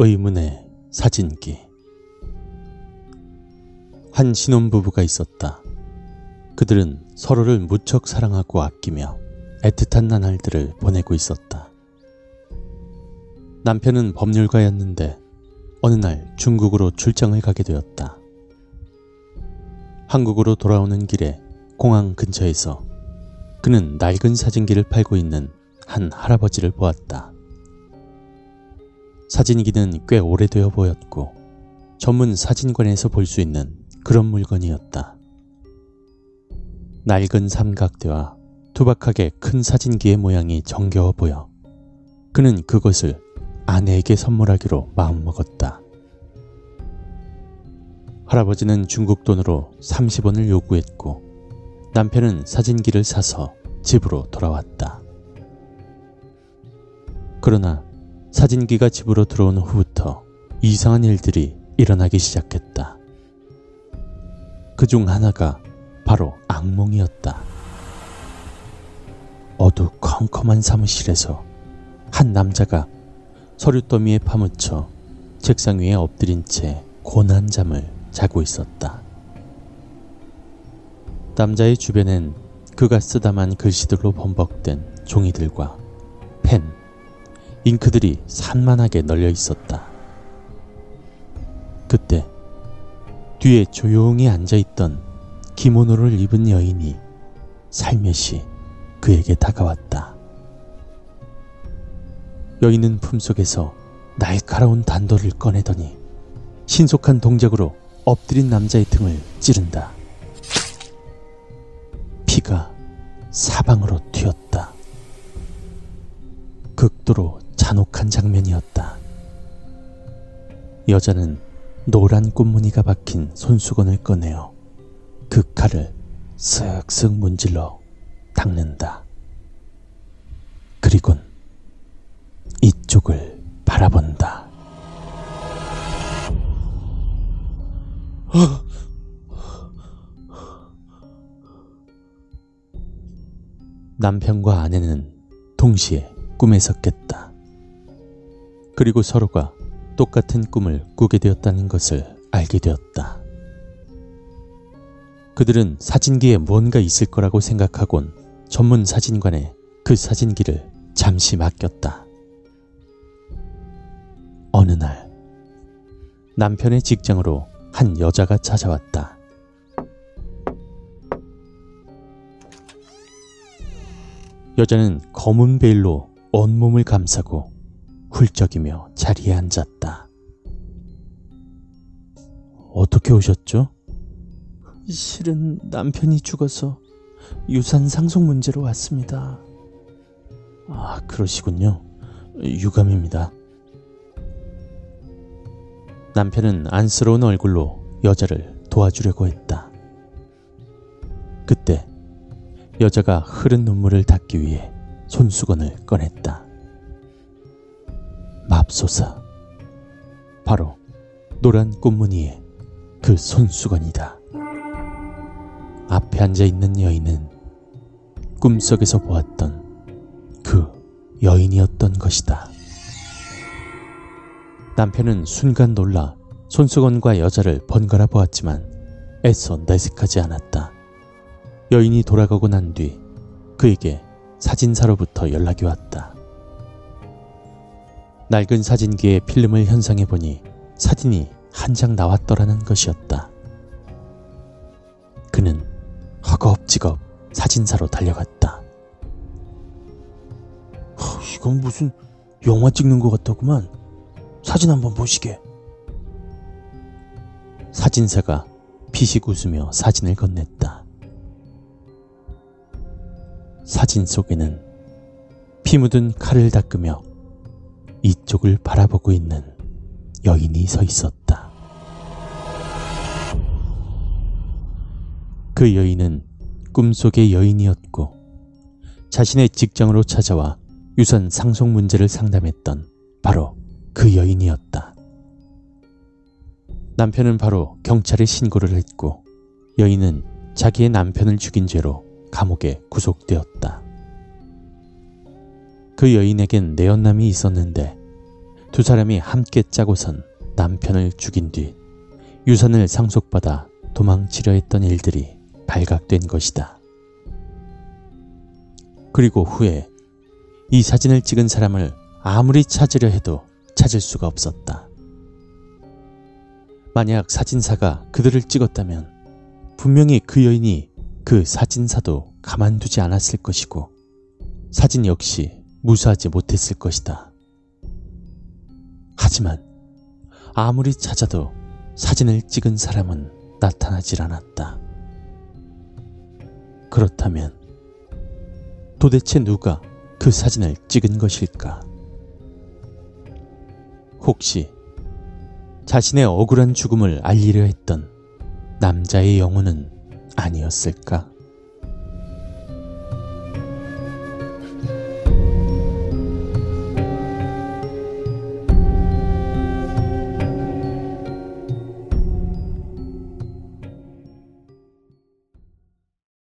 의문의 사진기 한 신혼부부가 있었다. 그들은 서로를 무척 사랑하고 아끼며 애틋한 나날들을 보내고 있었다. 남편은 법률가였는데 어느 날 중국으로 출장을 가게 되었다. 한국으로 돌아오는 길에 공항 근처에서 그는 낡은 사진기를 팔고 있는 한 할아버지를 보았다. 사진기는 꽤 오래되어 보였고 전문 사진관에서 볼 수 있는 그런 물건이었다. 낡은 삼각대와 투박하게 큰 사진기의 모양이 정겨워 보여 그는 그것을 아내에게 선물하기로 마음먹었다. 할아버지는 중국 돈으로 30원을 요구했고 남편은 사진기를 사서 집으로 돌아왔다. 그러나 사진기가 집으로 들어온 후부터 이상한 일들이 일어나기 시작했다. 그 중 하나가 바로 악몽이었다. 어두컴컴한 사무실에서 한 남자가 서류 더미에 파묻혀 책상 위에 엎드린 채 고난 잠을 자고 있었다. 남자의 주변엔 그가 쓰다만 글씨들로 범벅된 종이들과 펜, 잉크들이 산만하게 널려 있었다. 그때 뒤에 조용히 앉아 있던 기모노를 입은 여인이 살며시 그에게 다가왔다. 여인은 품속에서 날카로운 단도를 꺼내더니 신속한 동작으로 엎드린 남자의 등을 찌른다. 피가 사방으로 튀었다. 극도로 잔혹한 장면이었다. 여자는 노란 꽃무늬가 박힌 손수건을 꺼내어 그 칼을 쓱쓱 문질러 닦는다. 그리곤 이쪽을 바라본다. 남편과 아내는 동시에 꿈에서 깼다. 그리고 서로가 똑같은 꿈을 꾸게 되었다는 것을 알게 되었다. 그들은 사진기에 무언가 있을 거라고 생각하곤 전문 사진관에 그 사진기를 잠시 맡겼다. 어느 날 남편의 직장으로 한 여자가 찾아왔다. 여자는 검은 베일로 온몸을 감싸고 훌쩍이며 자리에 앉았다. 어떻게 오셨죠? 실은 남편이 죽어서 유산 상속 문제로 왔습니다. 아, 그러시군요. 유감입니다. 남편은 안쓰러운 얼굴로 여자를 도와주려고 했다. 그때 여자가 흐른 눈물을 닦기 위해 손수건을 꺼냈다. 맙소사. 바로 노란 꽃무늬의 그 손수건이다. 앞에 앉아 있는 여인은 꿈속에서 보았던 그 여인이었던 것이다. 남편은 순간 놀라 손수건과 여자를 번갈아 보았지만 애써 내색하지 않았다. 여인이 돌아가고 난 뒤 그에게 사진사로부터 연락이 왔다. 낡은 사진기에 필름을 현상해 보니 사진이 한 장 나왔더라는 것이었다. 그는 허겁지겁 사진사로 달려갔다. 이건 무슨 영화 찍는 것 같더구만. 사진 한번 보시게. 사진사가 피식 웃으며 사진을 건넸다. 사진 속에는 피 묻은 칼을 닦으며 이쪽을 바라보고 있는 여인이 서 있었다. 그 여인은 꿈속의 여인이었고 자신의 직장으로 찾아와 유산 상속 문제를 상담했던 바로 그 여인이었다. 남편은 바로 경찰에 신고를 했고 여인은 자기의 남편을 죽인 죄로 감옥에 구속되었다. 그 여인에겐 내연남이 있었는데 두 사람이 함께 짜고선 남편을 죽인 뒤 유산을 상속받아 도망치려 했던 일들이 발각된 것이다. 그리고 후에 이 사진을 찍은 사람을 아무리 찾으려 해도 찾을 수가 없었다. 만약 사진사가 그들을 찍었다면 분명히 그 여인이 그 사진사도 가만두지 않았을 것이고 사진 역시 무사하지 못했을 것이다. 하지만 아무리 찾아도 사진을 찍은 사람은 나타나질 않았다. 그렇다면 도대체 누가 그 사진을 찍은 것일까? 혹시 자신의 억울한 죽음을 알리려 했던 남자의 영혼은 아니었을까?